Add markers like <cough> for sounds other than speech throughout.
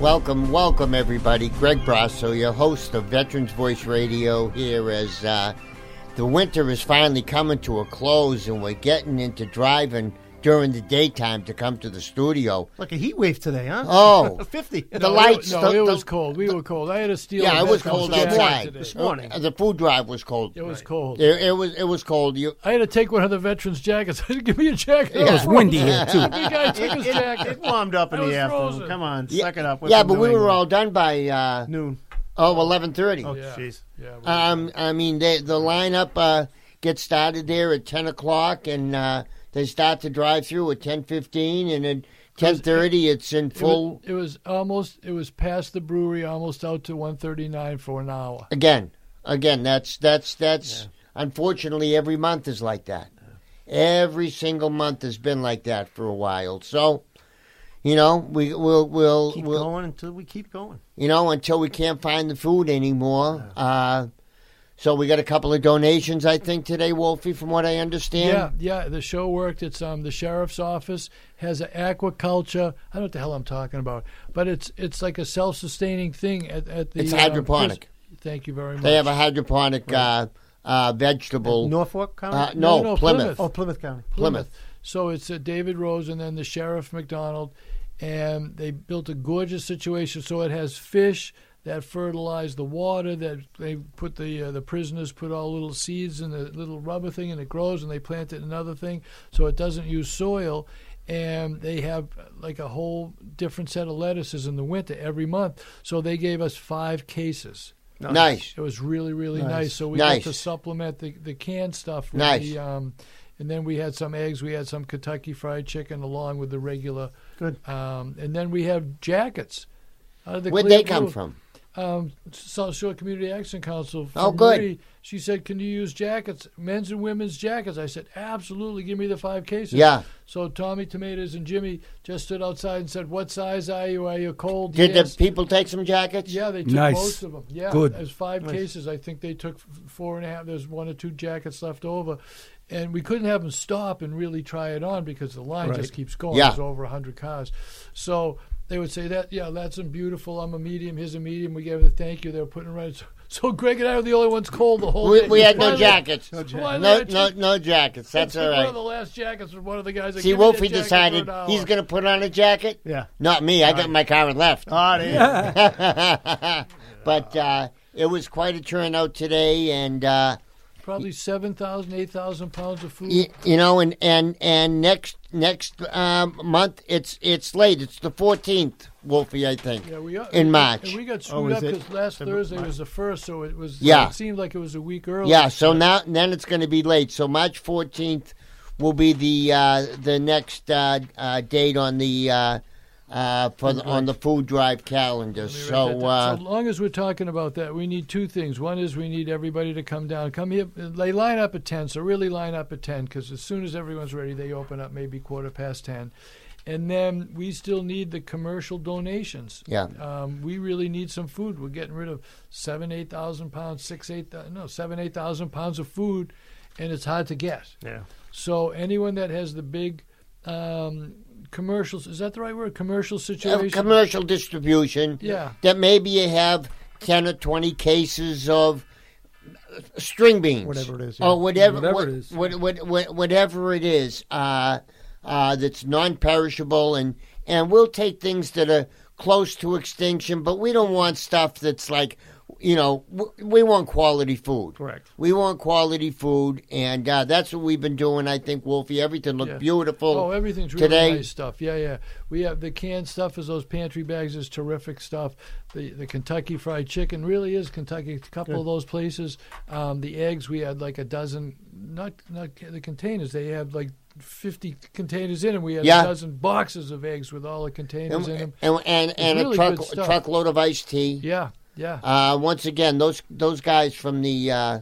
Welcome, welcome everybody. Greg Brasso, your host of Veterans Voice Radio, here as uh, the winter is finally coming to a close and we're getting into driving during the daytime to come to the studio. Like a heat wave today, huh? Oh, <laughs> 50. the No, lights. It, no, the, it the- was cold. We were cold. I had a steel. Yeah, a it was cold jacket outside. This morning. Uh, The food drive was cold. It was cold. It, it was it was cold. You, I had to take one of the veterans' jackets. <laughs> I said, "Give me a jacket." Yeah. It was windy here, <laughs> too. The guy took his It, jacket. it warmed up in the was afternoon. frozen. Come on, yeah, suck it up. We're yeah, but we were all done by uh, noon. oh eleven thirty. Oh, Yeah. jeez. Yeah, we- Um, I mean, they, the lineup uh, gets started there at ten o'clock, and uh, they start to drive through at ten fifteen, and at ten thirty, it's in it was, full it was almost. It was past the brewery, almost out to 139 for an hour. again. Again, that's that's that's unfortunately every month is like that. Every single month has been like that for a while. So, you know, we will we'll, Keep we'll keep going until we keep going. you know until we can't find the food anymore. Uh, so we got a couple of donations, I think, today, Wolfie, from what I understand. Yeah, yeah. The show worked. It's um the sheriff's office has an aquaculture. I don't know what the hell I'm talking about, but it's it's like a self-sustaining thing at, at the. It's um, hydroponic. pris- Thank you very much. They have a hydroponic uh, uh, vegetable. Norfolk County? Uh, no, no, Plymouth. Oh, Plymouth County. Plymouth. So it's uh, David Rose and then the sheriff McDonald, and they built a gorgeous situation. So it has fish that fertilize the water. That they put the uh, the prisoners put all little seeds in the little rubber thing, and it grows, and they plant it in another thing, so it doesn't use soil. And they have uh, like a whole different set of lettuces in the winter every month. So they gave us five cases. Nice. It was really, really nice. Nice. So we Nice. got to supplement the, the canned stuff. With Nice. The, um, and then we had some eggs. We had some Kentucky Fried Chicken along with the regular. Good. Um, and then we have jackets. Out the Where'd they come blue. from? Um, South Shore Community Action Council. Oh, from good. Marie. She said, "Can you use jackets, men's and women's jackets?" I said, "Absolutely. Give me the five cases." Yeah. So Tommy Tomatoes and Jimmy just stood outside and said, "What size are you? Are you cold?" Did yes. the people take some jackets? Yeah, they took Nice. most of them. Yeah, Good. There's five cases. I think they took four and a half. There's one or two jackets left over, and we couldn't have them stop and really try it on because the line just keeps going. Yeah. There's over hundred cars, so they would say that. Yeah, that's a beautiful. I'm a medium. Here's a medium. We gave it a thank you. They were putting it right. So, so Greg and I were the only ones cold the whole We, day. we had no jackets. No, I no, took- no jackets. That's all right One of the last jackets was one of the guys. That See, "Give me that Wolfie decided he's going to put on a jacket. Yeah. Not me. I got in my car and left. There <laughs> but uh, it was quite a turnout today, and uh, probably 7,000, 8,000 pounds of food. y- you know, and and and next next um, month it's it's late. It's the fourteenth, Wolfie. I think. Yeah, we are, in March. And we got Oh, screwed is up because last February- Thursday was the first, so it was. Yeah. it seemed like it was a week early. Yeah, so now then it's going to be late. So March 14th will be the uh, the next uh, uh, date on the uh, for the, on the food drive calendar. Let me write that So down. uh, so long as we're talking about that, we need two things. One is we need everybody to come down. Come here. They line up at ten, so really line up at ten because as soon as everyone's ready, they open up maybe quarter past ten. And then we still need the commercial donations. yeah, Um, we really need some food. We're getting rid of seven, eight thousand pounds, six, eight, no, seven, eight thousand pounds of food, and it's hard to get. Yeah. So anyone that has the big um, commercials, is that the right word? Commercial Uh, situation. commercial distribution. yeah. That maybe you have ten or twenty cases of string beans, Whatever it is, yeah. or whatever, Whatever what- it is. what- what- what- whatever it is, uh, uh, that's non-perishable, and and we'll take things that are close to extinction, but we don't want stuff that's like, you know, w- we want quality food. Correct. We want quality food, and uh, that's what we've been doing. I think, Wolfie, everything looked Yeah. beautiful. Oh, everything's really today- nice stuff. Yeah, yeah. We have the canned stuff. Is those pantry bags is terrific stuff. The the Kentucky Fried Chicken really is Kentucky. A couple of those places. Um, the eggs we had like a dozen. Not not the containers. They have like. 50 containers in them. We had Yeah. a dozen boxes of eggs with all the containers in them. and and, and really a truck truckload of iced tea. Yeah. Yeah. Uh, once again, those those guys from the uh,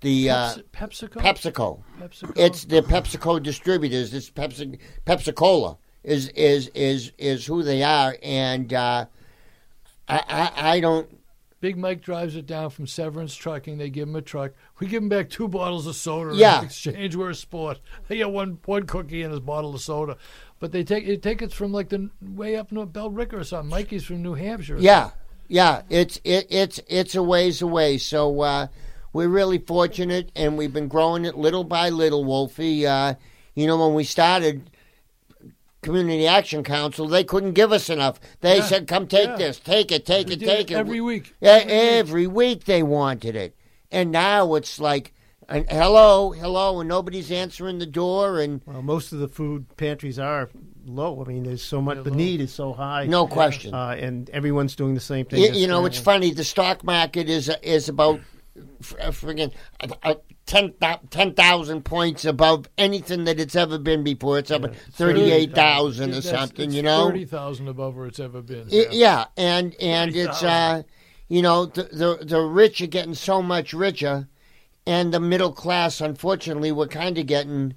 the uh, Pepsi- PepsiCo. PepsiCo. PepsiCo. It's the PepsiCo distributors. This Pepsi Pepsi Cola is is is is who they are, and uh, I, I I don't. Big Mike drives it down from Severance Trucking. They give him a truck. We give him back two bottles of soda Yeah. in exchange. We're a sport. <laughs> They get one one cookie and his bottle of soda, but they take it take it from like the way up in Billerica or something. Mikey's from New Hampshire. Yeah, yeah. It's it, it's it's a ways away. So uh, we're really fortunate, and we've been growing it little by little. Wolfie, uh, you know, when we started. Community Action Council, they couldn't give us enough. They Yeah. said, "Come take Yeah. this, take it, take We it, take it." every week. Yeah, every week they wanted it, and now it's like, and hello, hello, and nobody's answering the door, and Well, most of the food pantries are low. I mean, there's so much. They're The low. need is so high. no question. Uh, and everyone's doing the same thing. You, you know, it's funny. The stock market is is about f- uh, friggin' uh, uh, 10 10,000 points above anything that it's ever been before. It's up at thirty eight thousand or something. it's You know, thirty thousand above where it's ever been. I- yeah, and and it's 30,000. uh, you know, the, the the rich are getting so much richer, and the middle class, unfortunately, we're kind of getting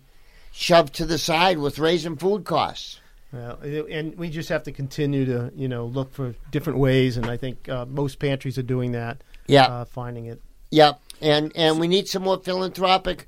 shoved to the side with raising food costs. Well, and we just have to continue to, you know, look for different ways. And I think uh, most pantries are doing that. Yeah, Uh, finding it. Yep, and and we need some more philanthropic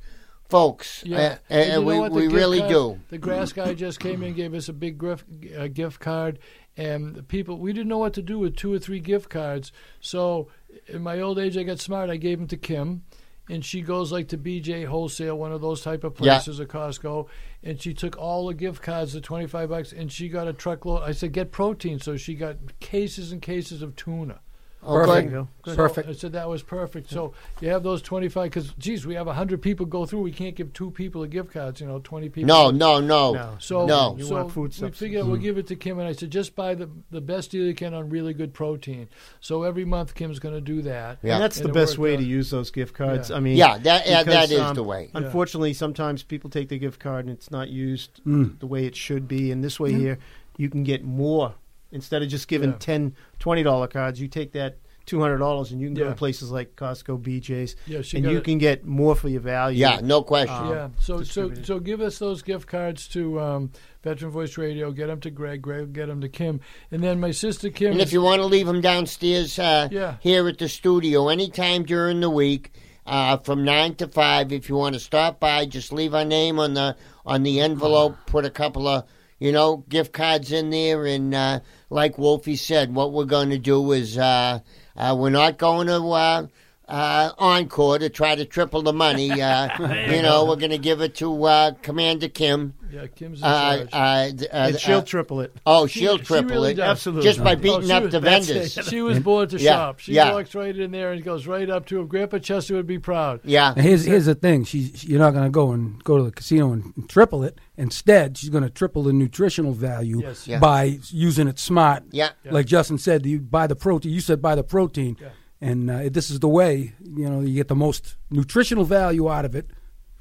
folks. Yeah, Uh, And and we we really card- do. The grass guy just came in, gave us a big gift, uh, gift card, and the people we didn't know what to do with two or three gift cards. So in my old age, I got smart. I gave them to Kim, and she goes like to BJ Wholesale, one of those type of Yeah. places, or Costco, and she took all the gift cards, the twenty five bucks, and she got a truckload. I said get protein, so she got cases and cases of tuna. Oh, There good. you go. Good. Perfect. I said that was perfect. So you have those 25, because, geez, we have 100 people go through. We can't give two people a gift cards, you know, 20 people. No, no, no. No. So, No. You so want food we substance. figured we'll give it to Kim, and I said, just buy the, the best deal you can on really good protein. So every month, Kim's going to do that. Yeah. And that's And the best way out. to use those gift cards. Yeah. I mean, Yeah, that yeah, because, that is um, the way. Unfortunately, sometimes people take the gift card and it's not used Mm. the way it should be. And this way here, you can get more instead of just giving Yeah. ten, twenty dollar cards. You take that two hundred dollars and you can go to places like Costco, BJ's, Yeah, and you it. can get more for your value. Yeah, no question. Um, yeah. So so so give us those gift cards to um, Veteran Voice Radio. Get them to Greg. Greg get them to Kim. And then my sister Kim. and if you want to leave them downstairs uh, Yeah. here at the studio anytime during the week, uh, from nine to five, if you want to stop by, just leave our name on the on the envelope. Put a couple of you know gift cards in there, and uh, like Wolfie said, what we're going to do is uh, uh, we're not going to. Uh, encore to try to triple the money. Uh, <laughs> you know, we're going to give it to uh, Commander Kim. yeah, Kim's in Uh, charge. uh, uh, and she'll uh, triple it. oh, She- she'll she triple really it. does. Absolutely. Just by Oh, beating she up was- the that's vendors. it. She was born to Yeah, shop. She yeah. walks right in there and goes right up to him. Grandpa Chester would be proud. Yeah. Now, here's here's the thing. She's she- you're not going to go and go to the casino and triple it. Instead, she's going to triple the nutritional value Yes. Yeah. by using it smart. Yeah. Yeah. Like Justin said, you buy the protein. You said buy the protein, Yeah. And uh, this is the way. You know, you get the most nutritional value out of it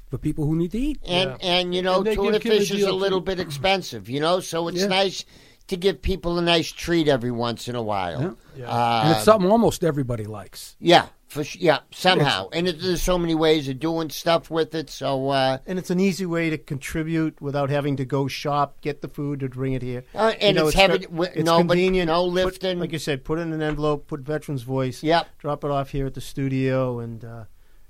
for people who need to eat. And Yeah. and you know, And tuna give Kim a fish is a little too. bit expensive, you know, so it's Yeah. nice to give people a nice treat every once in a while. Yeah. Yeah. Uh, and it's something almost everybody likes. yeah, for sh- yeah, somehow. And it, there's so many ways of doing stuff with it. So uh, And it's an easy way to contribute without having to go shop, get the food, to bring it here. uh, and You know, it's heavy. got- it's no, convenient. no Put- lifting. like you said, put it in an envelope, put Veterans Voice, yep. drop it off here at the studio, and uh,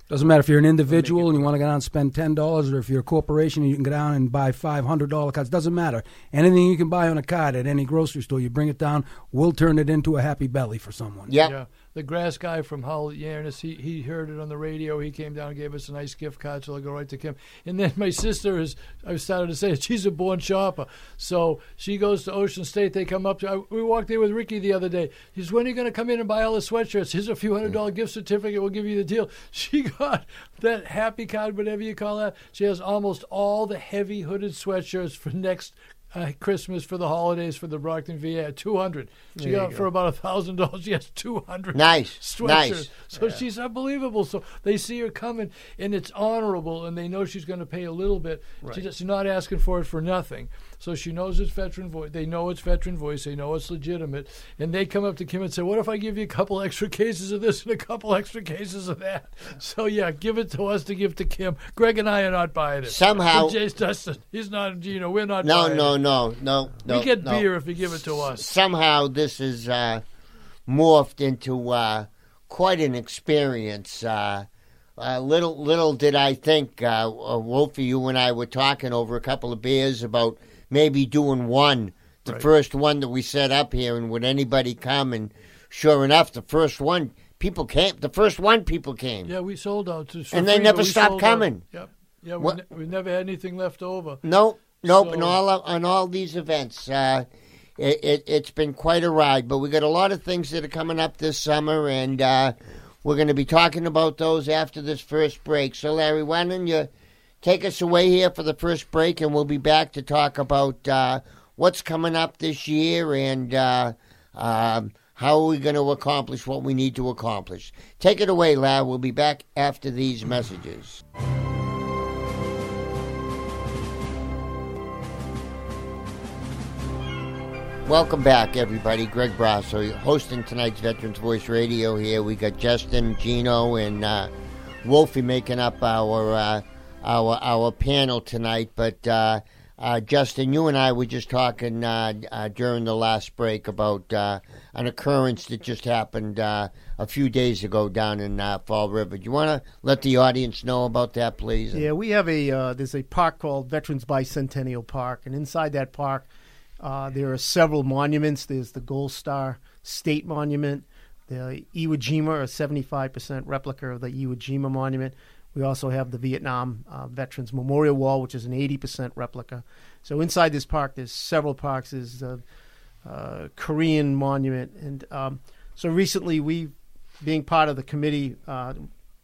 Doesn't matter if you're an individual and you want to go down and spend ten dollars, or if you're a corporation and you can go down and buy five hundred dollar cards. Doesn't matter. Anything you can buy on a card at any grocery store, you bring it down. We'll turn it into a happy belly for someone. Yep. Yeah. The grass guy from Hull, Yarnis, he, he heard it on the radio. He came down and gave us a nice gift card, so I'll go right to Kim. And then my sister is, I started to say, <laughs> she's a born shopper. So she goes to Ocean State. They come up to, I, we walked there with Ricky the other day. He says, when are you going to come in and buy all the sweatshirts? Here's a few hundred dollar gift certificate. We'll give you the deal. <laughs> She got that happy card, whatever you call that. She has almost all the heavy hooded sweatshirts for next uh, Christmas for the holidays for the Brockton VA. Two hundred. She got go. for about a thousand dollars. <laughs> She has two hundred Nice. sweatshirts. Nice. So she's unbelievable. So they see her coming, and it's honorable, and they know she's going to pay a little bit. She's just not asking for it for nothing. So she knows it's veteran voice. They know it's veteran voice. They know it's legitimate, and they come up to Kim and say, "What if I give you a couple extra cases of this and a couple extra cases of that?" So yeah, give it to us to give to Kim. Greg and I are not buying it. Somehow- And Jace Dustin, he's not. You know, we're not. No, buying no, it. no, no, no. We get no. beer if you give it to us. Somehow this is uh, morphed into uh, quite an experience. Uh, uh, little, little did I think, uh, uh, Wolfie, you and I were talking over a couple of beers about maybe doing one, the Right. first one that we set up here, and would anybody come? And sure enough, the first one, people came. The first one, people came. Yeah, we sold out to. And they free, never stopped sold out. coming. Yep. Yeah, we, ne- we never had anything left over. Nope, nope. and all of- on all these events, uh, it, it, it's been quite a ride. But we got a lot of things that are coming up this summer, and uh, we're going to be talking about those after this first break. So, Larry, why don't you take us away here for the first break, and we'll be back to talk about uh, what's coming up this year and uh, um, how are we going to accomplish what we need to accomplish. Take it away, Lad. We'll be back after these messages. Welcome back, everybody. Greg Brasso hosting tonight's Veterans Voice Radio here. We got Justin, Gino, and uh, Wolfie making up our uh, our our panel tonight. But uh, uh, Justin, you and I were just talking uh, uh, during the last break about uh, an occurrence that just happened uh, a few days ago down in Fall River. Do you want to let the audience know about that, please? Yeah, we have a there's a park called Veterans Bicentennial Park, and inside that park, there are several monuments. There's the Gold Star State Monument, the Iwo Jima, a 75% replica of the Iwo Jima Monument. We also have the Vietnam uh, Veterans Memorial Wall, which is an 80% replica. So inside this park, there's several parks. There's the uh, Korean Monument, and um, so recently we, being part of the committee uh,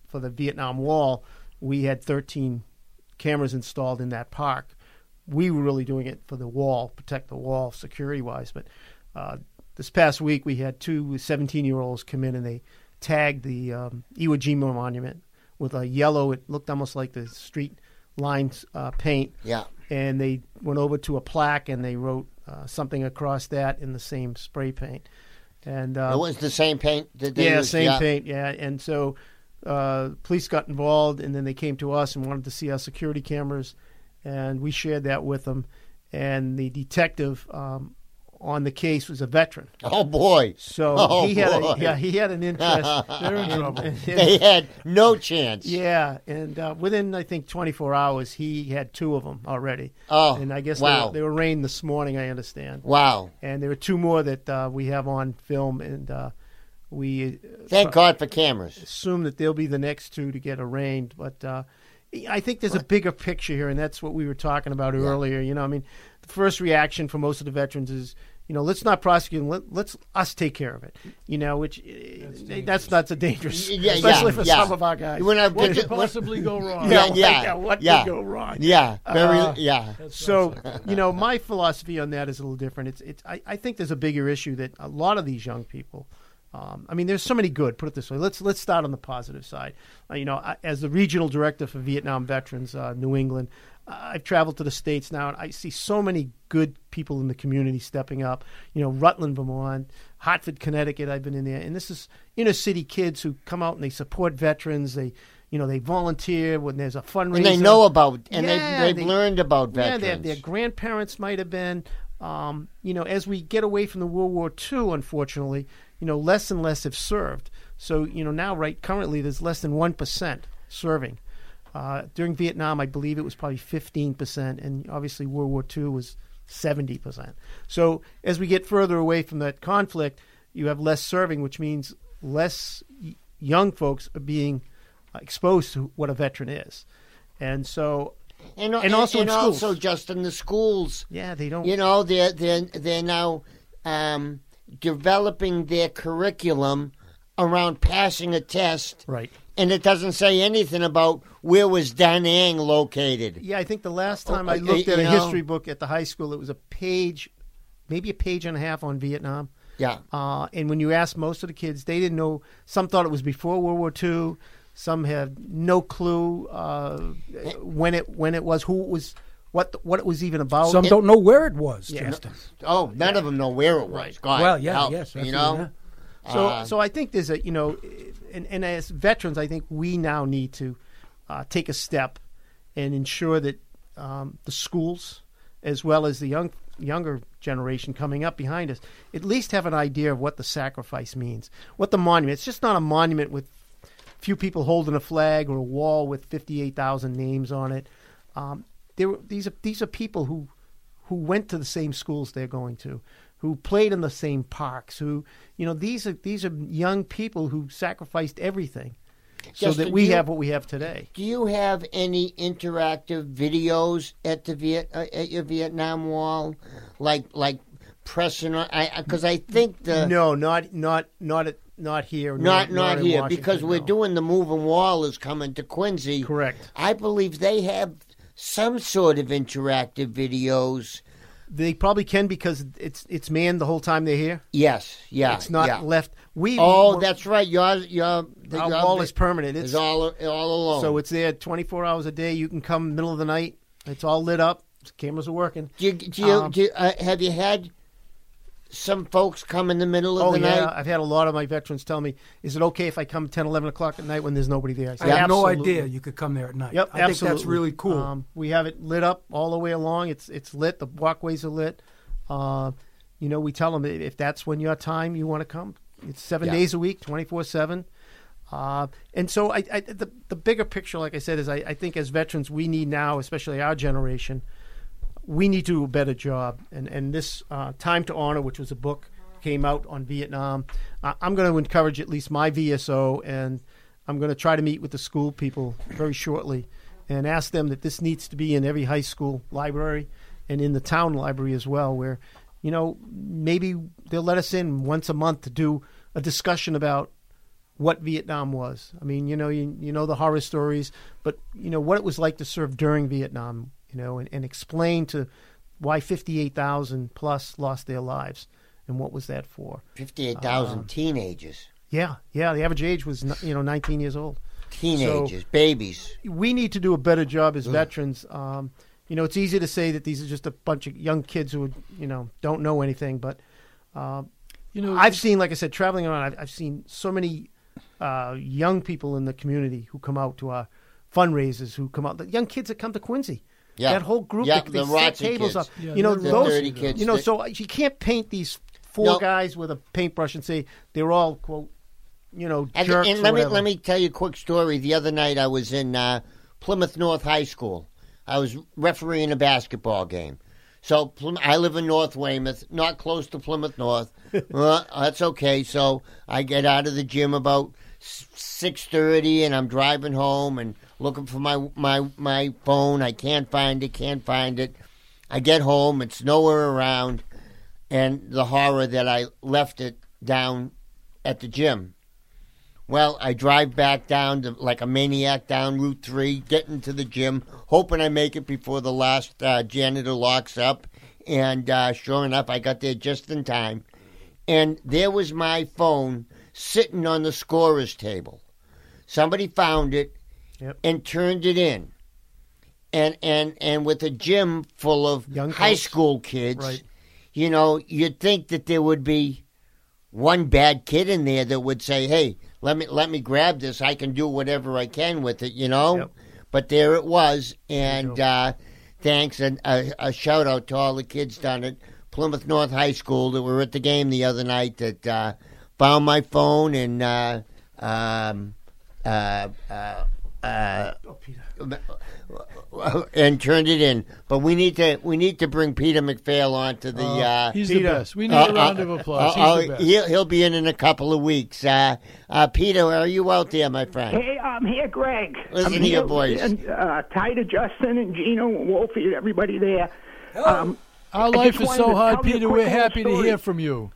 for the Vietnam Wall, we had 13 cameras installed in that park. We were really doing it for the wall, protect the wall security wise. But uh, this past week, we had two 17 year olds come in and they tagged the um, Iwo Jima monument with a yellow, it looked almost like the street lines uh, paint. Yeah. And they went over to a plaque and they wrote uh, something across that in the same spray paint. And uh, it was the same paint that they yeah, used? same yeah. paint. Yeah, and so uh, police got involved, and then they came to us and wanted to see our security cameras, and we shared that with them. And the detective um, on the case was a veteran, Oh boy! so Oh, he had boy. a, yeah he had an interest. <laughs> They're in trouble. they had no chance. yeah, and uh, within I think 24 hours, he had two of them already. Oh, and I guess wow. they, were, they were arraigned this morning. I understand. Wow. And there were two more that uh, we have on film, and uh, we Thank God for cameras. assume that they'll be the next two to get arraigned. But uh, I think there's a bigger picture here, and that's what we were talking about earlier. You know, I mean, the first reaction for most of the veterans is, you know, let's not prosecute them. Let, let's us take care of it. You know, which that's that's, that's a dangerous, Yeah, yeah, especially for yeah. some of our guys. What could possibly go <laughs> wrong? Yeah, Yeah, yeah, yeah, what could go wrong? Yeah, very. Uh, yeah, So you know, my philosophy on that is a little different. It's it's I, I think there's a bigger issue that a lot of these young people. Um, I mean, there's so many good. Put it this way. Let's let's start on the positive side. Uh, you know, I, as the regional director for Vietnam veterans, uh, New England, I've traveled to the states now, and I see so many good people in the community stepping up. You know, Rutland, Vermont, Hartford, Connecticut. I've been in there, and this is inner city kids who come out and they support veterans. They you know they volunteer when there's a fundraiser. and they know about, and Yeah, they they've they- learned about Yeah, veterans. their, their grandparents might have been. Um, you know, as we get away from the World War II, unfortunately, you know, less and less have served. So, you know, now, right, currently, there's less than 1% serving. Uh, during Vietnam, I believe it was probably 15%, and obviously World War II was 70%. So, as we get further away from that conflict, you have less serving, which means less young folks are being uh, exposed to what a veteran is. And so, and, and also and also just in the schools. yeah, they don't. You know, they're they're they're now um, developing their curriculum around passing a test, Right. And it doesn't say anything about where was Danang located. Yeah, I think the last time Oh, I uh, looked at a history book at the high school, it was a page, maybe a page and a half on Vietnam. Yeah, Uh, and when you asked most of the kids, they didn't know. Some thought it was before World War II. Some had no clue uh, when it when it was, who it was, what the, what it was even about. Some don't know where it was. Yeah. Justin. Oh, none of them know where it was. Right. God, Well, yeah, help, yes, you absolutely, know. So, Uh, so I think there's a you know, and, and as veterans, I think we now need to uh, take a step and ensure that um, the schools, as well as the young younger generation coming up behind us, at least have an idea of what the sacrifice means, what the monument. It's just not a monument with few people holding a flag or a wall with fifty-eight thousand names on it. Um, there, these are these are people who who went to the same schools they're going to, who played in the same parks, who you know these are these are young people who sacrificed everything so Justin, that we you- have what we have today. Do you have any interactive videos at the Viet uh, at your Vietnam Wall, like like pressing on? I because I think the no, not not not at, not here. not not nor here because we're doing the moving wall is coming to Quincy. correct. I believe they have some sort of interactive videos. They probably can because it's it's manned the whole time they're here. Yes, yeah, it's not yeah. left. We Oh, that's right. Your your the, our your wall is permanent. It's all all alone. so it's there 24 hours a day. You can come middle of the night. It's all lit up. Cameras are working. do you, do you, um, do you, uh, have you had some folks come in the middle of Oh the yeah, night? I've had a lot of my veterans tell me, "Is it okay if I come 10, 11 o'clock at night when there's nobody there?" I I say, had no idea you could come there at night. Yep, I absolutely. think that's really cool. Um, we have it lit up all the way along. It's it's lit. The walkways are lit. Uh, you know, we tell them if that's when your time you want to come. It's seven Yeah. days a week, twenty four seven. Uh, and so, I, I the the bigger picture, like I said, is I, I think as veterans we need now, especially our generation, we need to do a better job. And and this uh, time to honor, which was a book, came out on Vietnam. I'm going to encourage at least my VSO, and I'm going to try to meet with the school people very shortly, and ask them that this needs to be in every high school library, and in the town library as well, where, you know, maybe they'll let us in once a month to do a discussion about what Vietnam was. I mean, you know, you, you know the horror stories, but you know what it was like to serve during Vietnam, you know, and, and explain to why 58,000 plus lost their lives and what was that for. Fifty-eight thousand Um, teenagers, Yeah, yeah, the average age was you know 19 years old. teenagers, babies. We need to do a better job as veterans. Um, you know, it's easy to say that these are just a bunch of young kids who you know don't know anything, but uh, You know, I've seen, like I said, traveling around, I've, I've seen so many uh, young people in the community who come out to our fundraisers, who come out, the young kids that come to Quincy. Yeah. That whole group, Yeah, they, they the set tables kids. up. Yeah, you know, those, dirty kids you know, that- so you can't paint these four No. guys with a paintbrush and say they're all, quote, you know, And, jerks and or let me let me tell you a quick story. The other night I was in uh, Plymouth North High School. I was refereeing a basketball game. So I live in North Weymouth, not close to Plymouth North. well, <laughs> that's okay. So I get out of the gym about six thirty, and I'm driving home and looking for my my my phone. I can't find it. Can't find it. I get home. It's nowhere around, and the horror that I left it down at the gym. Well, I drive back down to, like a maniac down Route 3, getting to the gym, hoping I make it before the last uh, janitor locks up. And uh, sure enough, I got there just in time. And there was my phone sitting on the scorer's table. Somebody found it Yep. and turned it in. And, and, and with a gym full of Young high folks. school kids, Right. you know, you'd think that there would be one bad kid in there that would say, "Hey, let me let me grab this. I can do whatever I can with it," you know. Yep. But there it was, and uh, thanks and a, a shout out to all the kids down at Plymouth North High School that were at the game the other night that uh, found my phone and uh, um, uh, uh, uh, Oh, Peter. and turned it in. But we need to we need to bring Peter McPhail on to the. Uh, he's Peter. the best. We need uh, a round uh, of applause. uh, he's the uh, best. he'll, he'll be in in a couple of weeks. Uh, uh, Peter, are you out there, my friend? Hey, I'm here, Greg. Listen I'm to your here, voice. And, uh, Ty to Justin and Gino and Wolfie and everybody there. Um, Our life is so hard, tell you a Peter. We're little happy to hear from you.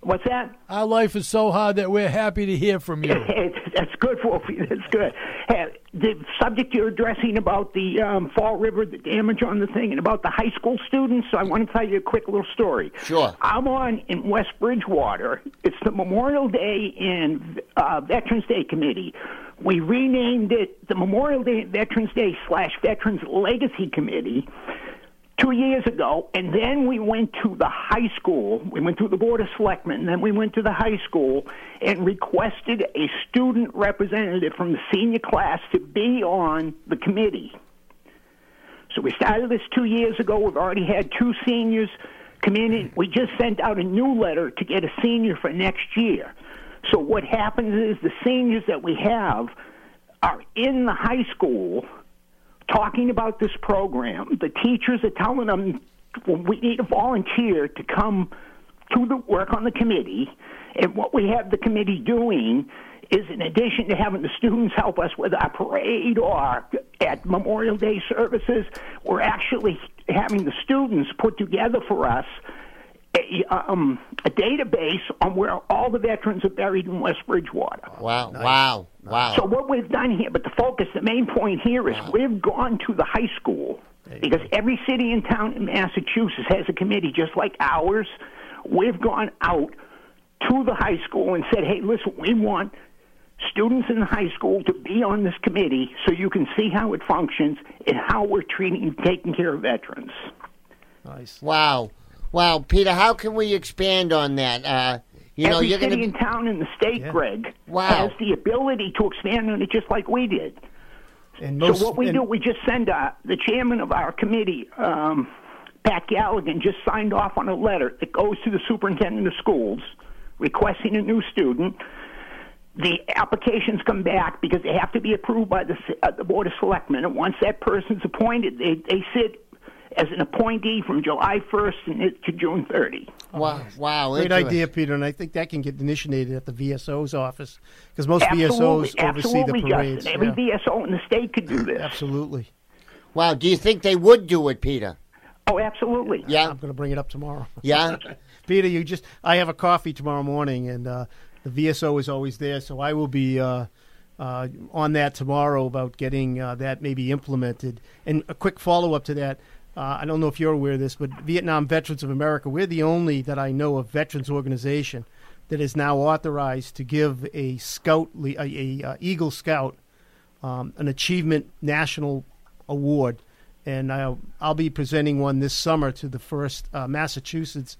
what's that? Our life is so hard that we're happy to hear from you. <laughs> That's good, Wolfie. That's good. Hey, the subject you're addressing about the um, Fall River, the damage on the thing, and about the high school students, I want to tell you a quick little story. Sure. I'm on in West Bridgewater. It's the Memorial Day and uh, Veterans Day Committee. We renamed it the Memorial Day Veterans Day slash Veterans Legacy Committee. Two years ago, and then we went to the high school. We went to the Board of Selectmen, and then we went to the high school and requested a student representative from the senior class to be on the committee. So we started this two years ago. We've already had two seniors come in. We just sent out a new letter to get a senior for next year. So what happens is the seniors that we have are in the high school talking about this program. The teachers are telling them we need a volunteer to come to the work on the committee. And what we have the committee doing is, in addition to having the students help us with our parade or at Memorial Day services, we're actually having the students put together for us a, um, a database on where all the veterans are buried in West Bridgewater. Wow, wow, wow. So what we've done here, but the focus, the main point here is we've gone to the high school because every city and town in Massachusetts has a committee just like ours. We've gone out to the high school and said, "Hey, listen, we want students in the high school to be on this committee so you can see how it functions and how we're treating and taking care of veterans." Nice. Wow. Wow, Peter, how can we expand on that? Uh, you know, Every you're city going and town in the state, Yeah. Greg, Wow. has the ability to expand on it just like we did. And So what we and- do, we just send uh, the chairman of our committee, um, Pat Galligan, just signed off on a letter that goes to the superintendent of schools requesting a new student. The applications come back because they have to be approved by the uh, the board of selectmen, and once that person's appointed, they they sit as an appointee from July 1st and it- to June 30. Wow, wow. Great interesting. idea, Peter, and I think that can get initiated at the VSO's office because most Absolutely, VSOs oversee the absolutely, parades. Justin. Every Yeah, VSO in the state could do this. absolutely. Wow, do you think they would do it, Peter? Oh, absolutely. Yeah, I'm going to bring it up tomorrow. yeah. <laughs> Peter, you just I have a coffee tomorrow morning, and uh, the VSO is always there, so I will be uh, uh, on that tomorrow about getting uh, that maybe implemented. And a quick follow up to that. Uh, I don't know if you're aware of this, but Vietnam Veterans of America, we're the only that I know of veterans organization that is now authorized to give a scout, le- a, a uh, Eagle Scout, um, an achievement national award, and I'll, I'll be presenting one this summer to the first uh, Massachusetts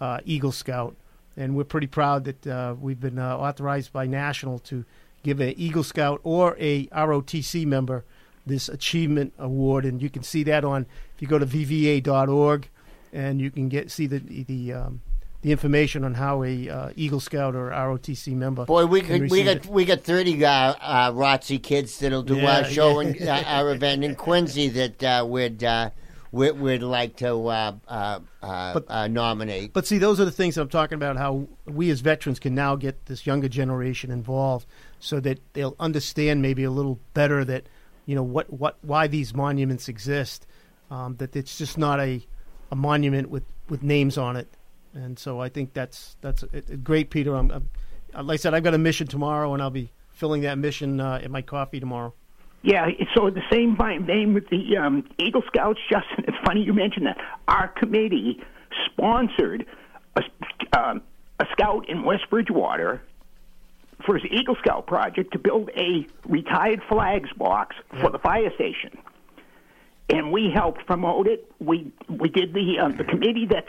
uh, Eagle Scout, and we're pretty proud that uh, we've been uh, authorized by national to give an Eagle Scout or a ROTC member this achievement award, and you can see that on if you go to vva.org, and you can get see the the um, the information on how a uh, Eagle Scout or ROTC member. Boy, we could we got it. we got thirty uh, uh, ROTC kids that'll do Yeah, our show yeah. and uh, our event in Quincy that uh, we'd, uh, we'd we'd like to uh, uh, uh, But- uh, nominate. But see, those are the things that I'm talking about. How we as veterans can now get this younger generation involved, so that they'll understand maybe a little better that you know what what why these monuments exist. Um, that it's just not a a monument with with names on it. And so I think that's that's a, a great, Peter. I'm, I'm, like I said, I've got a mission tomorrow, and I'll be filling that mission uh, my coffee tomorrow. Yeah, so the same name with the um, Eagle Scouts. Justin, it's funny you mentioned that. Our committee sponsored a, um, a scout in West Bridgewater for his Eagle Scout project to build a retired flags box for the fire station, and we helped promote it. We we did the uh, the committee that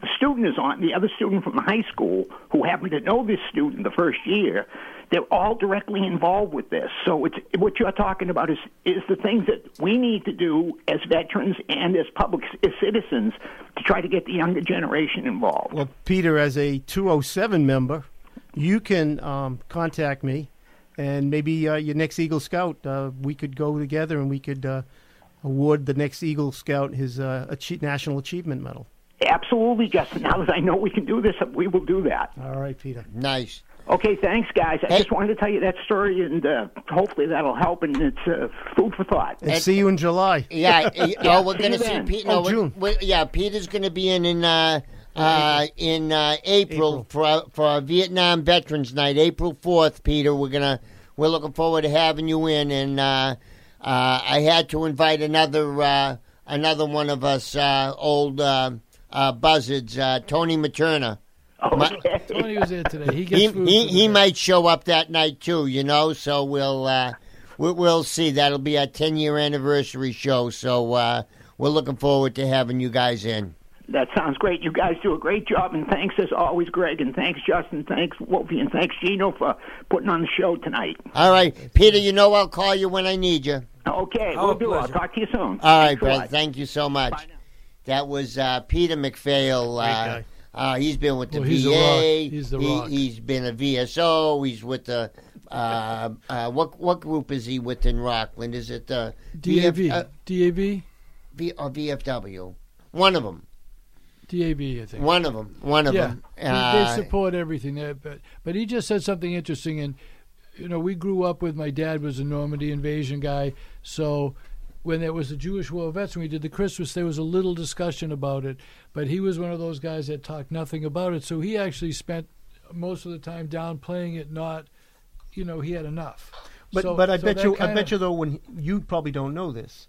the student is on, the other student from the high school who happened to know this student the first year, they're all directly involved with this. So it's what you're talking about is is the things that we need to do as veterans and as public as citizens to try to get the younger generation involved. Well, Peter, as a 207 member, you can um, contact me, and maybe uh, your next Eagle Scout, uh, we could go together and we could uh, award the next Eagle Scout his uh, achie- National Achievement Medal. Absolutely, Justin. <laughs> Now that I know we can do this, we will do that. All right, Peter. Nice. Okay, thanks, guys. I Hey. just wanted to tell you that story, and uh, hopefully that'll help, and it's uh, food for thought. And And- see you in July. Yeah. uh, <laughs> oh, we're see going to see then. Pete. Oh, No, we- June. we- yeah, Peter's going to be in in uh, uh, in uh, April, April. for our, for our Vietnam Veterans Night, April fourth. Peter, we're gonna we're looking forward to having you in, and uh, uh, I had to invite another uh, another one of us uh, old uh, uh, buzzards, uh, Tony Materna. Okay. <laughs> Tony was there today. He gets He food. he, he might show up that night too, you know. So we'll uh, we, we'll see. That'll be our ten year anniversary show. So uh, we're looking forward to having you guys in. That sounds great. You guys do a great job, and thanks as always, Greg, and thanks Justin, thanks Wolfie, and thanks Gino for putting on the show tonight. All right, Peter. You know I'll call you when I need you. Okay, Our we'll do. I'll talk to you soon. All right, Thanks a brother. Thank you so much. That was uh, Peter McPhail. Uh, guy. uh, he's been with the Well, he's VA. the rock. He's the He- rock. He's been a VSO. He's with the uh, uh, what what group is he with in Rockland? Is it the DAV, uh, DAV, V, or VFW? One of them. DAV, I think. One of them. One of yeah, them. they- Uh, they support everything there. But but he just said something interesting, and you know we grew up with my dad was a Normandy invasion guy, so. When there was the Jewish War vets, when we did the Christmas, there was a little discussion about it. But he was one of those guys that talked nothing about it. So he actually spent most of the time downplaying it. Not, you know, he had enough. But So- but I so bet you I kinda- bet you though when he- you probably don't know this,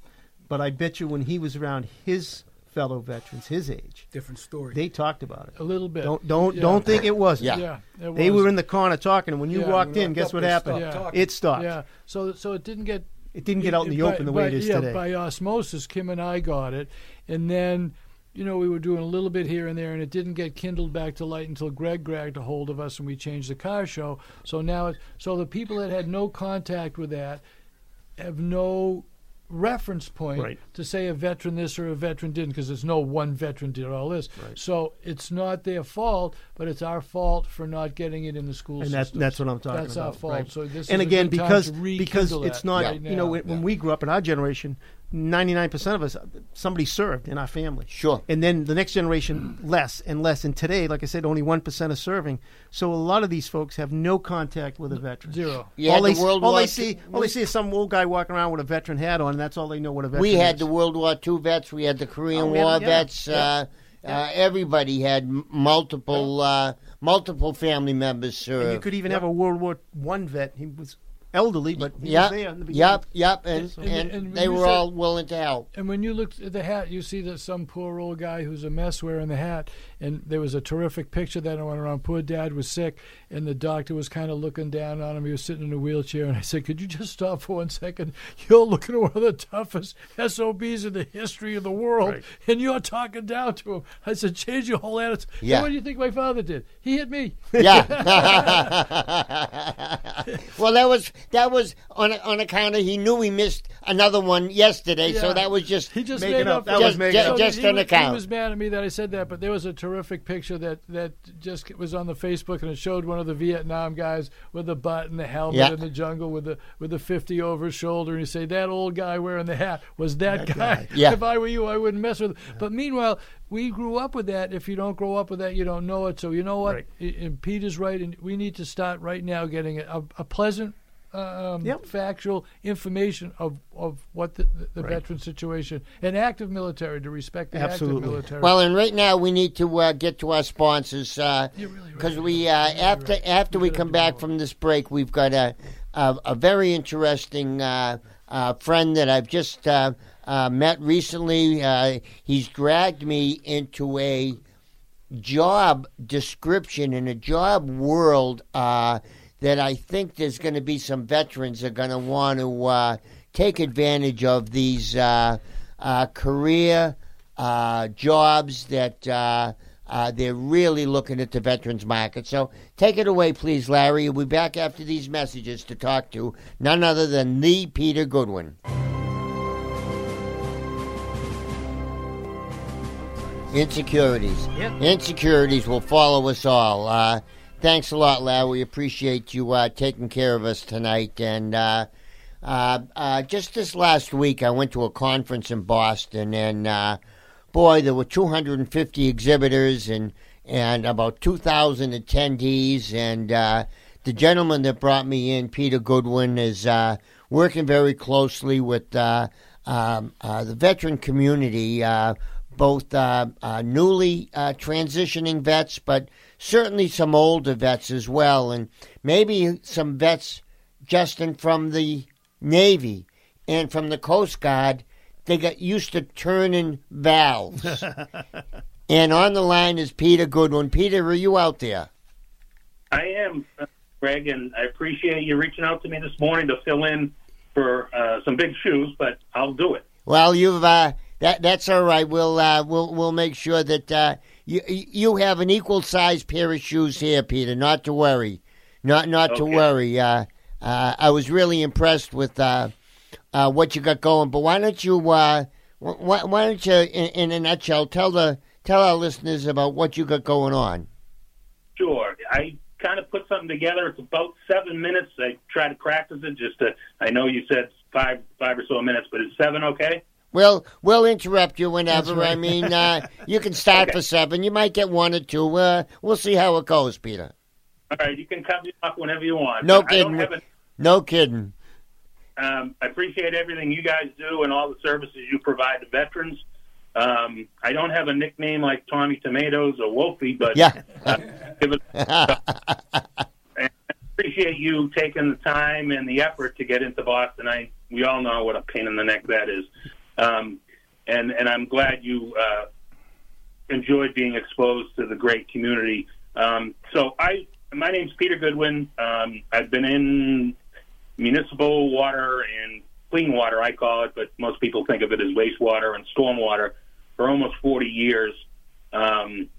but I bet you when he was around his fellow veterans, his age, Different story. they talked about it. a little bit. Don't don't Yeah. don't think it wasn't. Yeah. Yeah, it They was. were in the corner talking, when you Yeah. walked When in, guess what happened? stopped Yeah. It stopped. Yeah, so so it didn't get It didn't get out in the by- open the way by- it is yeah, today. By osmosis, Kim and I got it, and then you know we were doing a little bit here and there, and it didn't get kindled back to light until Greg grabbed a hold of us and we changed the car show. So now, it, so the people that had no contact with that have no reference point Right. to say a veteran this or a veteran didn't because there's no one veteran did all this. Right. So it's not their fault, but it's our fault for not getting it in the school and that's that's what I'm talking That's about. That's our fault. right. So this and again, because because it's not right you know when, when we grew up in our generation, 99 percent of us somebody served in our family. Sure. And then the next generation less and less. And today, like I said, only one percent are serving. So a lot of these folks have no contact with a veteran. Zero. You all they, the all they see, all they see is some old guy walking around with a veteran hat on, and that's all they know what a veteran is. We had is. the World War II vets. We had the Korean Oh, War yeah, vets. yeah, Uh, uh, everybody had multiple uh, multiple family members serve. And you could even have a World War One vet. He was elderly, but he yep, was there in the beginning. yep, yep, and, And- and, and they were said- all willing to help. And when you look at the hat, you see that some poor old guy who's a mess wearing the hat. And there was a terrific picture that I went around. Poor dad was sick, and the doctor was kind of looking down on him. He was sitting in a wheelchair, and I said, "Could you just stop for one second? <laughs> You're looking at one of the toughest SOBs in the history of the world, Right. and you're talking down to him." I said, "Change your whole attitude." And Yeah. what do you think my father did? He hit me. Yeah. <laughs> <laughs> well, that was that was on on account of he knew he missed another one yesterday, so that was just He just made up. up. That for was it. making up. Just he, an was- account. He was mad at me that I said that, but there was a terrific picture that that just was on the Facebook, and it showed one of the Vietnam guys with the butt and the helmet Yeah. in the jungle with the with the fifty over his shoulder, and you say that old guy wearing the hat was that, guy. Yeah. <laughs> If I were you, I wouldn't mess with. Him. But meanwhile, we grew up with that. If you don't grow up with that, you don't know it. So you know what? Right. I- And Peter's right, and we need to start right now getting a, a pleasant. Um, Yep. factual information of, of what the, the Right. veteran situation and active military to respect the Absolutely. active military. well. And right now we need to uh, get to our sponsors You're really right. because we uh, after after we gotta come back more. from this break, we've got a a, a very interesting uh, uh, friend that I've just uh, uh, met recently. Uh, he's dragged me into a job description in a job world uh, that I think there's going to be some veterans that are going to want to uh, take advantage of these uh, uh, career uh, jobs that uh, uh, they're really looking at the veterans market. So take it away, please, Larry. We'll be back after these messages to talk to none other than the Peter Goodwin. Insecurities. Yep. Insecurities will follow us all. Thanks a lot, Larry. We appreciate you uh, taking care of us tonight. And uh, uh, uh, just this last week, I went to a conference in Boston, and uh, boy, there were 250 exhibitors and and about 2,000 attendees. And uh, the gentleman that brought me in, Peter Goodwin, is working very closely with um, the veteran community, both newly transitioning vets, but certainly some older vets as well, and maybe some vets, Justin, from the Navy and from the Coast Guard. They got used to turning valves. <laughs> and on the line is Peter Goodwin. Peter, are you out there? I am, uh, Greg, and I appreciate you reaching out to me this morning to fill in for uh, some big shoes, but I'll do it. Well, you've uh, that that's all right. We'll uh, we'll we'll make sure that uh, you you have an equal sized pair of shoes here, Peter. Not to worry, not not to worry. Uh, uh, I was really impressed with uh, uh, what you got going. But why don't you uh, why, why don't you, in, in a nutshell, tell the tell our listeners about what you got going on? Sure. I kind of put something together. It's about seven minutes. I try to practice it just to. I know you said five five or so minutes, but is seven okay? We'll we'll interrupt you whenever. Right. I mean, uh, <laughs> you can start Okay. for seven. You might get one or two. Uh, we'll see how it goes, Peter. All right, you can cut me off whenever you want. No kidding. a, No kidding. um, I appreciate everything you guys do and all the services you provide to veterans. Um, I don't have a nickname like Tommy Tomatoes or Wolfie, but Yeah. uh, give it, <laughs> and I appreciate you taking the time and the effort to get into Boston. I we all know what a pain in the neck that is, um, and and I'm glad you uh, enjoyed being exposed to the great community. Um, so I my name's Peter Goodwin. Um, I've been in municipal water and clean water, I call it, but most people think of it as wastewater and stormwater for almost 40 years. Um,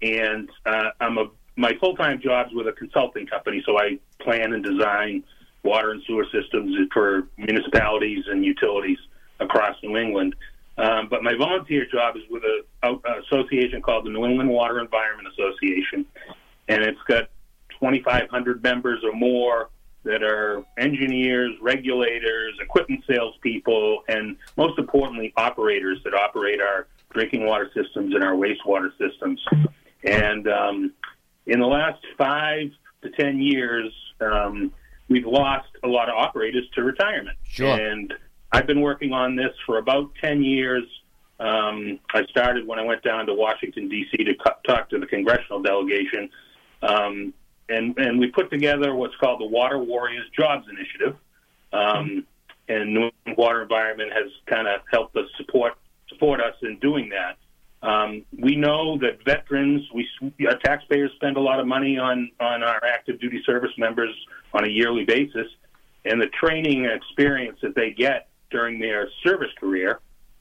and uh, I'm a my full time job's with a consulting company, so I plan and design water and sewer systems for municipalities and utilities across New England. Um, but my volunteer job is with a, a, a association called the New England Water Environment Association, and it's got 2,500 members or more that are engineers, regulators, equipment salespeople, and most importantly, operators that operate our drinking water systems and our wastewater systems. And um, in the last five to ten years, um, we've lost a lot of operators to retirement. Sure. And I've been working on this for about 10 years. Um, I started when I went down to Washington, D.C. to talk to the congressional delegation. Um, and, and we put together what's called the Water Warriors Jobs Initiative. Um, and New England Water Environment has kind of helped us support support us in doing that. Um, we know that veterans, we our taxpayers spend a lot of money on on our active duty service members on a yearly basis, and the training and experience that they get during their service career,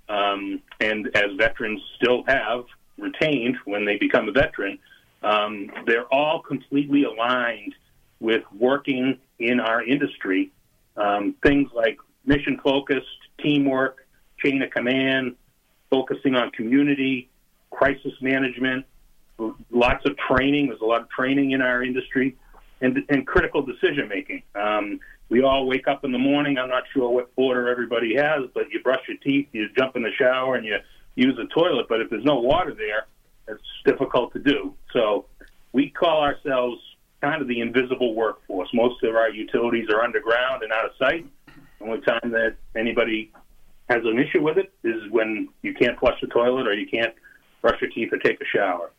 um, and as veterans still have retained when they become a veteran, um, they're all completely aligned with working in our industry. Um, things like mission focused, teamwork, chain of command, focusing on community, crisis management, lots of training. There's a lot of training in our industry, and, and critical decision making. Um, we all wake up in the morning. I'm not sure what order everybody has, but you brush your teeth, you jump in the shower, and you use the toilet. But if there's no water there, it's difficult to do. So we call ourselves kind of the invisible workforce. Most of our utilities are underground and out of sight. The only time that anybody has an issue with it is when you can't flush the toilet or you can't brush your teeth or take a shower.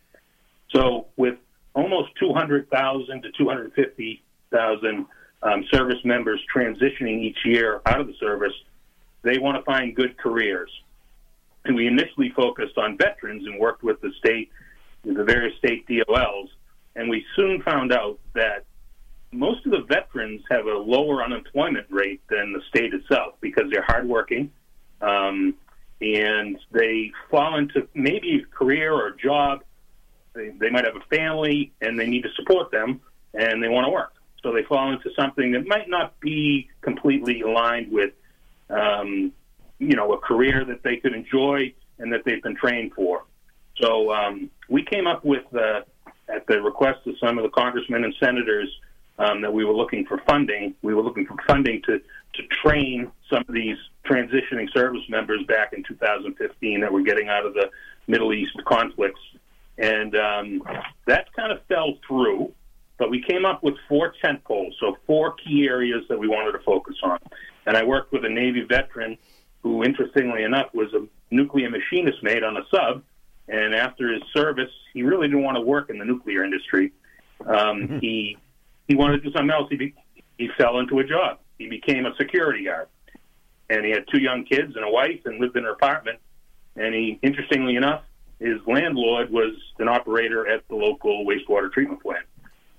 So with almost 200,000 to 250,000 um, service members transitioning each year out of the service, they want to find good careers. And we initially focused on veterans and worked with the state, the various state DOLs, and we soon found out that most of the veterans have a lower unemployment rate than the state itself because they're hardworking um, and they fall into maybe a career or a job. They, they might have a family and they need to support them and they want to work. So they fall into something that might not be completely aligned with, um, you know, a career that they could enjoy and that they've been trained for. So um, we came up with, uh, at the request of some of the congressmen and senators, um, that we were looking for funding. We were looking for funding to, to train some of these transitioning service members back in 2015 that were getting out of the Middle East conflicts. And um, that kind of fell through, but we came up with four tent poles, so four key areas that we wanted to focus on. And I worked with a Navy veteran who, interestingly enough, was a nuclear machinist mate on a sub. And after his service, he really didn't want to work in the nuclear industry. Um, he he wanted to do something else. He be, he fell into a job. He became a security guard, and he had two young kids and a wife, and lived in an apartment. And he, interestingly enough, his landlord was an operator at the local wastewater treatment plant,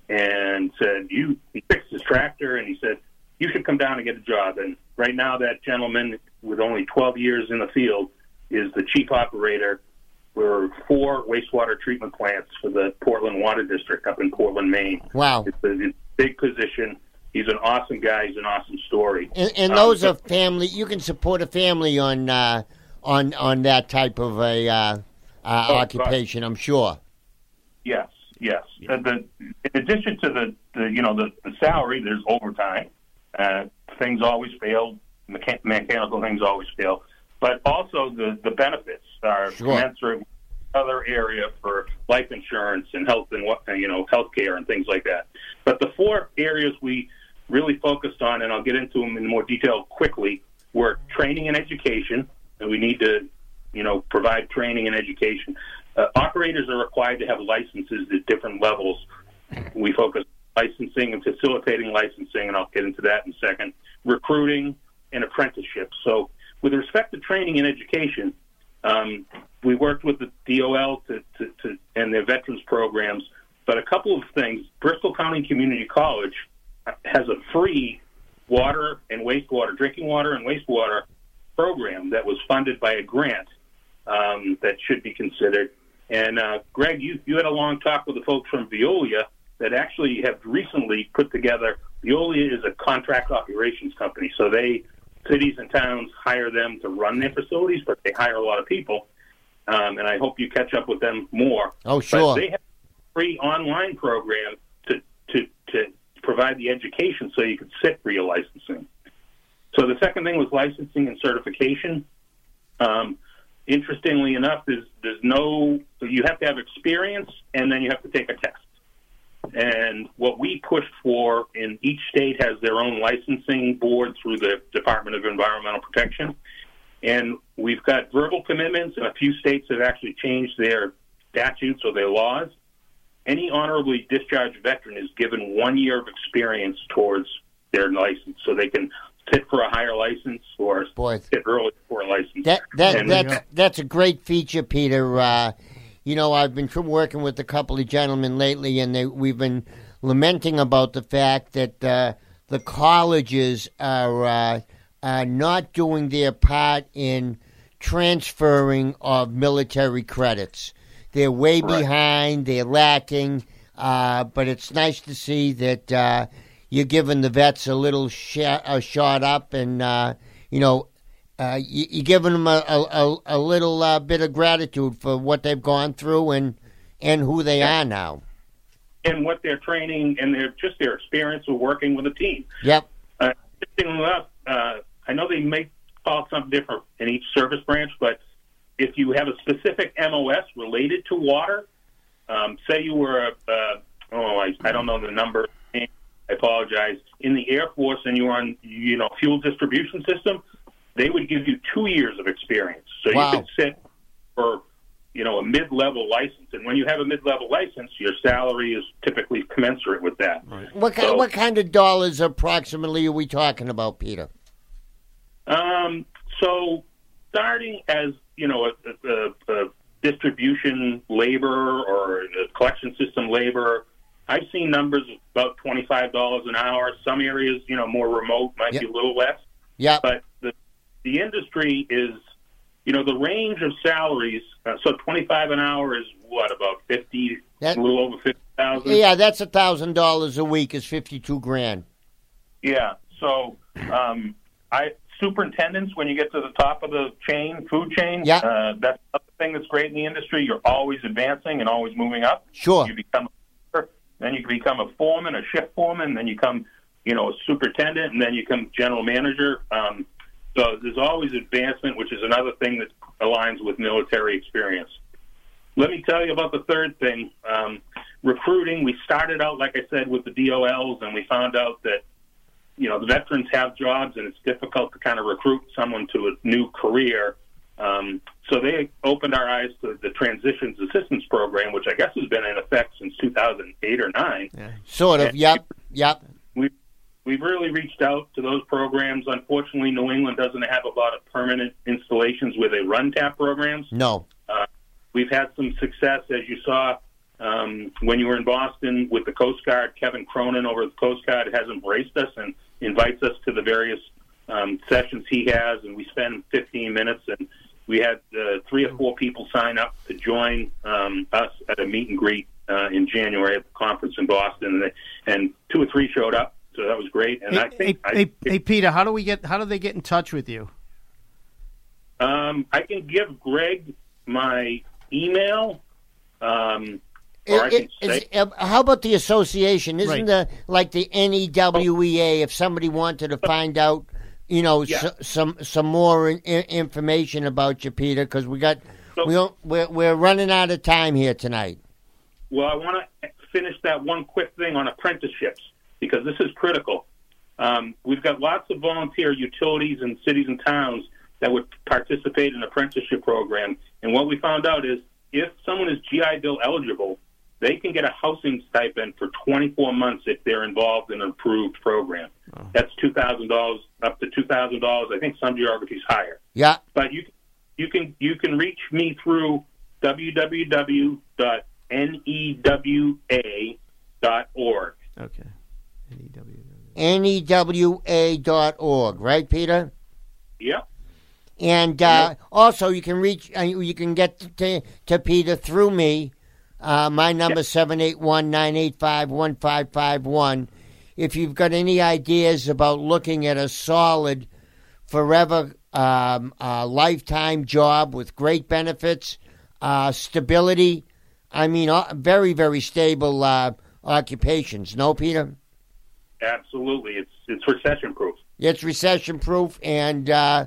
and said, "You." He fixed his tractor, and he said, "You should come down and get a job." And right now, that gentleman, with only 12 years in the field, is the chief operator for four wastewater treatment plants for the Portland Water District up in Portland, Maine. Wow. It's a, it's a big position. He's an awesome guy. He's an awesome story. And, and Um, those so- are family. You can support a family on uh, on on that type of a uh, uh, Oh, occupation. I'm sure. Yes, yes. Uh, the, addition to the, the you know the, the salary, there's overtime. Uh, things always fail. Mecha- mechanical things always fail. But also the, the benefits are Sure. commensurate with other area for life insurance and health and what you know healthcare and things like that. But the four areas we really focused on, and I'll get into them in more detail quickly, were training and education, and we need to you know provide training and education. Uh, operators are required to have licenses at different levels. We focus licensing and facilitating licensing, and I'll get into that in a second. Recruiting and apprenticeships. So, with respect to training and education, um, we worked with the DOL to, to, to, and their veterans programs. But a couple of things: Bristol County Community College has a free water and wastewater, drinking water and wastewater program that was funded by a grant um, that should be considered. And uh, Greg, you, you had a long talk with the folks from Veolia that actually have recently put together. Veolia is a contract operations company, so they cities and towns hire them to run their facilities, but they hire a lot of people. Um, and I hope you catch up with them more. Oh, sure. But they have a free online program to, to, to provide the education so you could sit for your licensing. So the second thing was licensing and certification. Um, interestingly enough, there's there's no you have to have experience and then you have to take a test. And what we pushed for in each state has their own licensing board through the Department of Environmental Protection. And we've got verbal commitments, and a few states have actually changed their statutes or their laws. Any honorably discharged veteran is given one year of experience towards their license, so they can sit for a higher license or Boy. sit early for a license. That that And- that's that's a great feature, Peter. Uh, you know, I've been working with a couple of gentlemen lately, and they, we've been lamenting about the fact that uh, the colleges are uh, are not doing their part in transferring of military credits. They're way Right. behind. They're lacking. Uh, but it's nice to see that uh, you're giving the vets a little sh- a shot up, and uh, you know uh, you, you're giving them a, a, a, little uh, bit of gratitude for what they've gone through and and who they are now. and what their training and their just their experience of working with a team. Yep. Uh, enough, uh, I know they may call it something different in each service branch, but if you have a specific MOS related to water, um, say you were a, uh, oh, I, I don't know the number. I apologize. In the Air Force, and you were on, you know, fuel distribution system, they would give you two years of experience, so Wow. you could sit for, you know, a mid-level license. And when you have a mid-level license, your salary is typically commensurate with that. What ki- So- what kind of dollars approximately are we talking about, Peter? Um, so starting as you know a, a, a distribution labor or a collection system labor, I've seen numbers of about twenty five dollars an hour. Some areas, you know, more remote might be a little less, Yep. but the the industry is, you know, the range of salaries. Uh, so twenty five an hour is what about fifty, That- a little over fifty thousand. Yeah, that's a thousand dollars a week is fifty two grand. Yeah. So, um, I superintendents when you get to the top of the chain, food chain. Yeah. Uh, that's the thing that's great in the industry. You're always advancing and always moving up. Sure. You become, then you can become a foreman, a shift foreman, then you come, you know, a superintendent, and then you become general manager. Um, so there's always advancement, which is another thing that aligns with military experience. Let me tell you about the third thing. Um, recruiting. We started out, like I said, with the DOLs, and we found out that you know the veterans have jobs, and it's difficult to kind of recruit someone to a new career. Um, so they opened our eyes to the Transitions Assistance Program, which I guess has been in effect since 2008 or nine. Yeah. Sort of. Yep. Yep. We we've really reached out to those programs. Unfortunately, New England doesn't have a lot of permanent installations where they run tap programs. No. We've had some success, as you saw um, when you were in Boston with the Coast Guard. Kevin Cronin over at the Coast Guard has embraced us and invites us to the various um, sessions he has, and we spend 15 minutes and we we had uh, three or four people sign up to join um, us at a meet and greet uh, in January at the conference in Boston, and, they, and two or three showed up, so that was great. And Hey, I think hey, I, hey, hey, Peter, how do we get? How do they get in touch with you? um, I can give Greg my email. Um, It- can it- say, is- uh, how about the association? Isn't Right. the like the NEWEA? If somebody wanted to find out, you know, Yeah. s- some some more in, in- information about you, Peter, because we got So- we don't, we're we're running out of time here tonight. Well, I want to finish that one quick thing on apprenticeships because this is critical. Um, we've got lots of volunteer utilities in cities and towns that would participate in an apprenticeship program. And what we found out is if someone is GI Bill eligible, they can get a housing stipend for 24 months if they're involved in an approved program. That's $2,000 up to $2,000. I think some geographies higher. Yeah, But you you can you can reach me through www.newa.org. Okay. NEWA.org, right, Peter? Yep. And uh, also, you can reach, uh, you can get to, to Peter through me. Uh, my number seven eight one nine eight five one five five one. If you've got any ideas about looking at a solid, forever, um, uh, lifetime job with great benefits, uh, stability, I mean, uh, very very stable uh, occupations. No, Peter. Absolutely. It's it's recession proof. It's recession proof, and uh,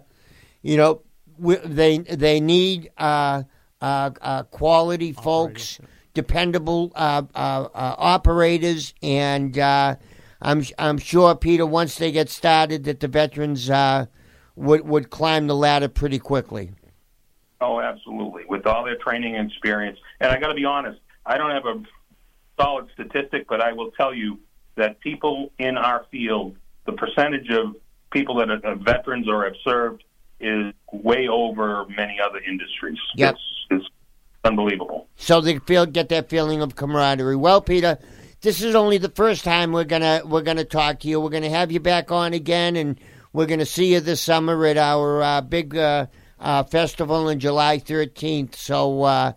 you know we, they they need uh, uh, uh, quality folks, dependable uh, uh, uh, operators, and uh, I'm I'm sure Peter once they get started that the veterans uh, would would climb the ladder pretty quickly. Oh, absolutely. With all their training and experience. And I got to be honest, I don't have a solid statistic, but I will tell you that people in our field, the percentage of people that are, are veterans or have served is way over many other industries. Yep. It's, it's unbelievable. so they feel get that feeling of camaraderie. Well, Peter, this is only the first time we're gonna we're gonna talk to you. We're gonna have you back on again, and we're gonna see you this summer at our uh, big uh, uh, festival on July thirteenth. So uh,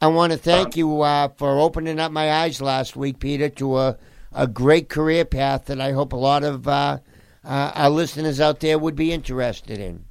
I want to thank you uh, for opening up my eyes last week, Peter, to a a great career path that I hope a lot of uh, uh, our listeners out there would be interested in.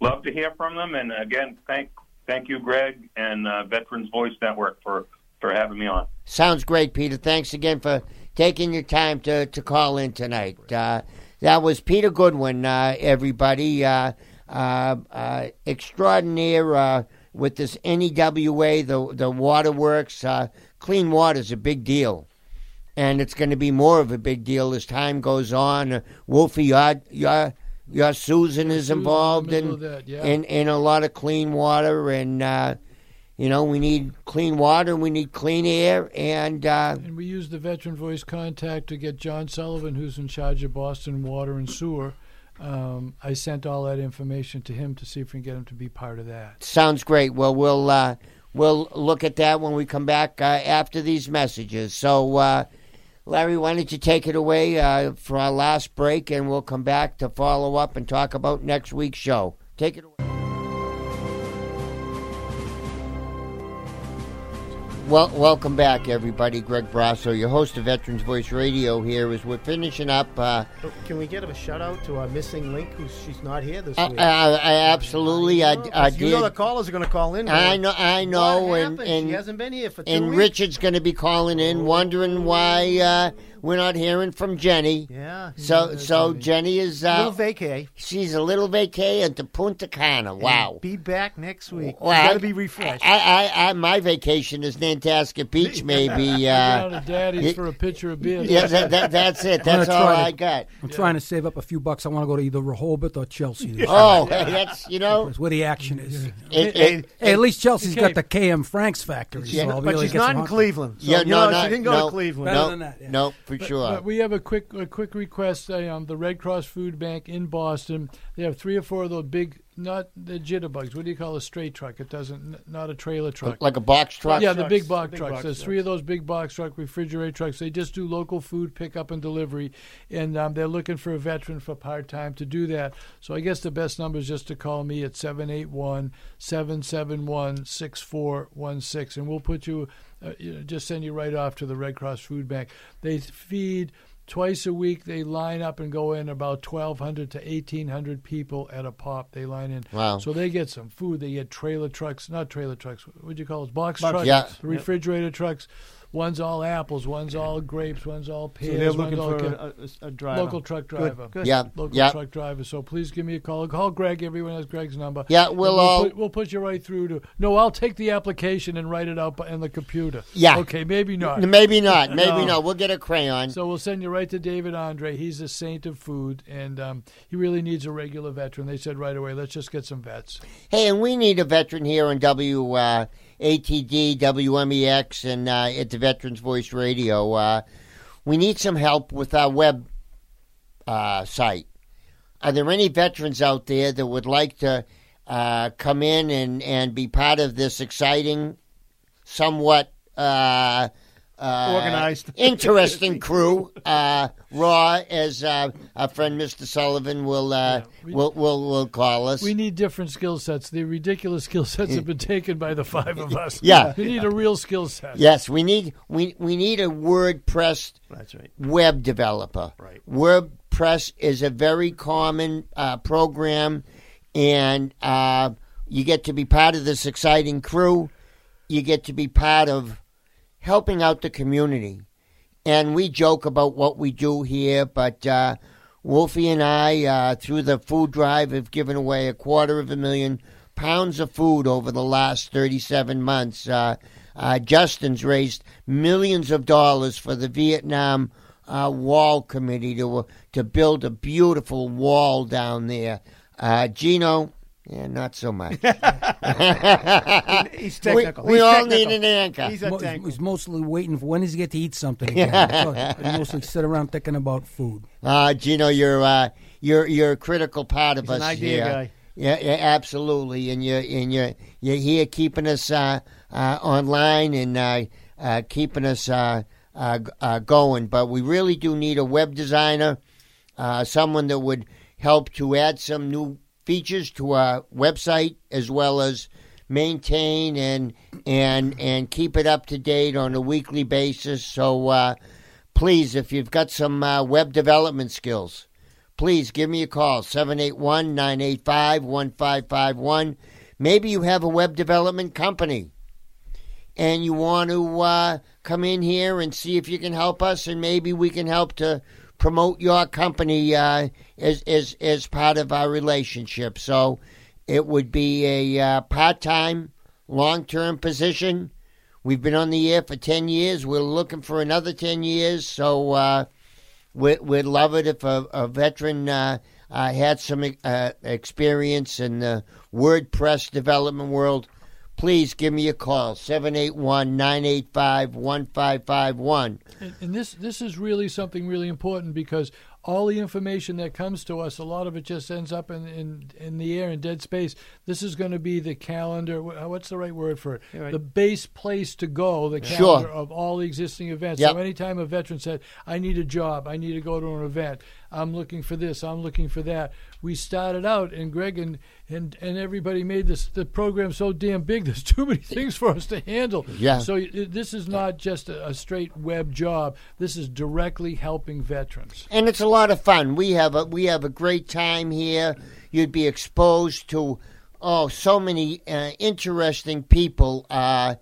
Love to hear from them. And again, thank thank you, Greg, and uh, Veterans Voice Network for, for having me on. Sounds great, Peter. Thanks again for taking your time to, to call in tonight. Uh, that was Peter Goodwin, uh, everybody. Uh, uh, uh, extraordinaire uh, with this NEWA, the, the waterworks. Uh, clean water is a big deal. And it's going to be more of a big deal as time goes on. Uh, Wolfie, your, your, your Susan is in involved in, of that, yeah. in, in a lot of clean water. And, uh, you know, we need clean water, we need clean air, and uh, And we use the Veteran Voice contact to get John Sullivan, who's in charge of Boston Water and Sewer. Um, I sent all that information to him to see if we can get him to be part of that. sounds great. Well, we'll uh, we'll look at that when we come back uh, after these messages. So, uh, Larry, why don't you take it away uh, for our last break, and we'll come back to follow up and talk about next week's show. Take it away. Well, welcome back, everybody. Greg Brasso, your host of Veterans Voice Radio, here as we're finishing up. Uh, Oh, Can we get a shout out to our missing link? Who's she's not here this week. I, I absolutely, I, I you know the callers are going to call in. I know, I know, What and happened? and she hasn't been here for two and weeks. Richard's going to be calling in, wondering why uh, we're not hearing from Jenny. Yeah. So, so Jenny. Jenny is little uh, vacay. she's a little vacay at the Punta Cana. Wow. Be back next week. Well, got I- to be refreshed. I, I, I, my vacation is Nantasket Beach, <laughs> maybe. Down Uh, to Daddy's it- for a pitcher of beer. yeah, that, that, that's it. I'm That's all to- I got. I'm trying to save up a few bucks. I want to go to either Rehoboth or Chelsea. This <laughs> Oh, that's you know, That's where the action is. it, it, Hey, at least Chelsea's Okay. got the Kayem Franks factory. Yeah, so I'll but able to she's get not in Cleveland. So, yeah, you no, know, she didn't go no, to Cleveland. Better No, than that, yeah. no, for But- sure. But we have a quick a quick request. Uh, um, the Red Cross Food Bank in Boston. They have three or four of those big not the jitterbugs. What do you call a straight truck? It doesn't, not a trailer truck. Like a box truck? yeah, the big trucks, box big trucks. box There's trucks. three of those big box truck refrigerator trucks. They just do local food pickup and delivery, and um, they're looking for a veteran for part time to do that. So I guess the best number is just to call me at 781 771 6416, and we'll put you, uh, you know, just send you right off to the Red Cross Food Bank. They feed twice a week. They line up and go in about 1,200 to 1,800 people at a pop. They line in. Wow. So they get some food. They get trailer trucks, not trailer trucks. What do you call it? Box, Box trucks. Yeah. The refrigerator trucks. One's all apples. One's all grapes. One's all pears. So pears. they're looking all for ca- a, a, a driver. local truck driver. Good. Yeah. Local yeah. truck driver. So please give me a call. Call Greg. Everyone has Greg's number. Yeah, we'll we'll all- put, we'll put you right through to. No, I'll take the application and write it out on the computer. Yeah. Okay, maybe not. Maybe not. Maybe No. not. We'll get a crayon. So we'll send you right to David Andre. He's a saint of food, and um, he really needs a regular veteran. They said right away, let's just get some vets. Hey, and we need a veteran here in W uh, ATD, WMEX, and uh, at the Veterans Voice Radio. Uh, we need some help with our web uh, site. Are there any veterans out there that would like to uh, come in and, and be part of this exciting, somewhat uh, Organized. <laughs> interesting crew? Uh, raw, as uh, our friend Mr. Sullivan will uh, we- will, will will call us. We need different skill sets. The ridiculous skill sets have been taken by the five of us. Yeah. we need a real skill set. Yes, we need we we need a WordPress That's right. web developer. Right. WordPress is a very common uh, program, and uh, you get to be part of this exciting crew. You get to be part of helping out the community. And we joke about what we do here, but uh, Wolfie and I, uh, through the food drive, have given away a quarter of a million pounds of food over the last 37 months. Uh, uh, Justin's raised millions of dollars for the Vietnam uh, Wall Committee to to build a beautiful wall down there. Uh, Gino, yeah, not so much. <laughs> He's technical. We, we He's all technical. need an anchor. He's a Mo- tank. He's mostly waiting for when does he get to eat something <laughs> again. That's. He mostly sit around thinking about food. Uh, Gino, you're uh, you're you're a critical part of He's us an idea here. guy. Yeah, yeah, absolutely, and you're and you're you're here keeping us uh, uh, online and uh, uh, keeping us uh, uh, uh, going. But we really do need a web designer, uh, someone that would help to add some new features to our website as well as maintain and and and keep it up to date on a weekly basis. So uh, please, if you've got some uh, web development skills, please give me a call 781 985 1551. Maybe you have a web development company and you want to uh, come in here and see if you can help us, and maybe we can help to promote your company uh, as, as, as part of our relationship. So it would be a uh, part time, long term position. We've been on the air for 10 years. We're looking for another 10 years. So, uh, we, we'd love it if a, a veteran uh, uh, had some uh, experience in the WordPress development world. Please give me a call, 781 985 1551. And, and this this is really something really important because all the information that comes to us, a lot of it just ends up in in, in the air in dead space. This is going to be the calendar. Uh, what's the right word for it? Right. The base place to go. The Sure. of all the existing events. Yep. So anytime a veteran said, "I need a job. I need to go to an event. I'm looking for this. I'm looking for that." We started out, and Greg and and, and everybody made this the program so damn big. <laughs> There's too many things for us to handle. Yeah. So this is not just a, a straight web job. This is directly helping veterans. and it's a lot of fun. We have a we have a great time here. You'd be exposed to oh so many uh, interesting people, uh,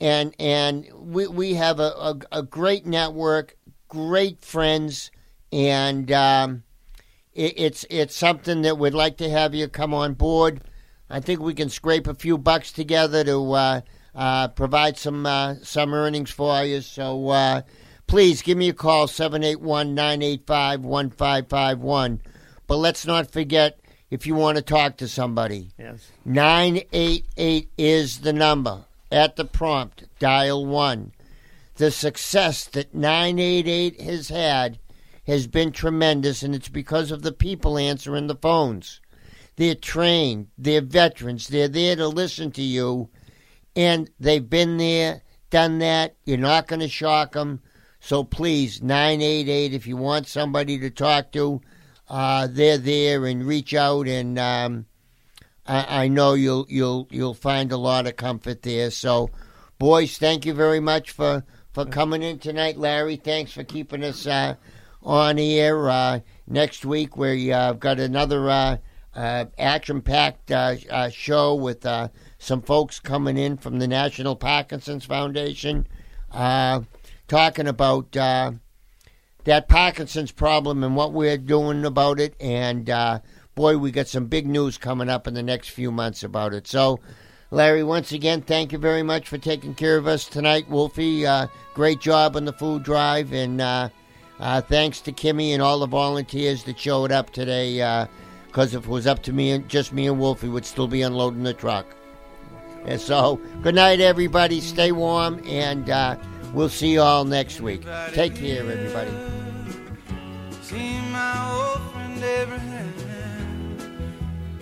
and and we we have a, a, a great network, great friends, and um, it, it's it's something that we'd like to have you come on board. I think we can scrape a few bucks together to uh, uh, provide some uh, some earnings for you. So uh, please give me a call 781-985-1551. But let's not forget if you want to talk to somebody, Yes. 988 is the number. At the prompt, dial 1. The success that 988 has had has been tremendous, and it's because of the people answering the phones. They're trained, they're veterans, they're there to listen to you, and they've been there, done that. You're not going to shock them. So please, 988, if you want somebody to talk to, uh, they're there and reach out and um, I, know you'll you'll you'll find a lot of comfort there. So, boys, thank you very much for for coming in tonight. Larry, thanks for keeping us uh, on air. Uh, next week we uh, got another uh, uh, action-packed show with some folks coming in from the National Parkinson's Foundation, talking about that Parkinson's problem and what we're doing about it. And boy, we got some big news coming up in the next few months about it. So. Larry, once again, thank you very much for taking care of us tonight. Wolfie, uh, great job on the food drive, and uh, uh, thanks to Kimmy and all the volunteers that showed up today. Because if it was up to me and just me and Wolfie, would still be unloading the truck. And so, good night, everybody. Stay warm, and uh, we'll see you all next week. Take care, everybody. See my old friend Abraham.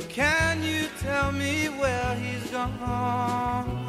Can you tell me where he's gone?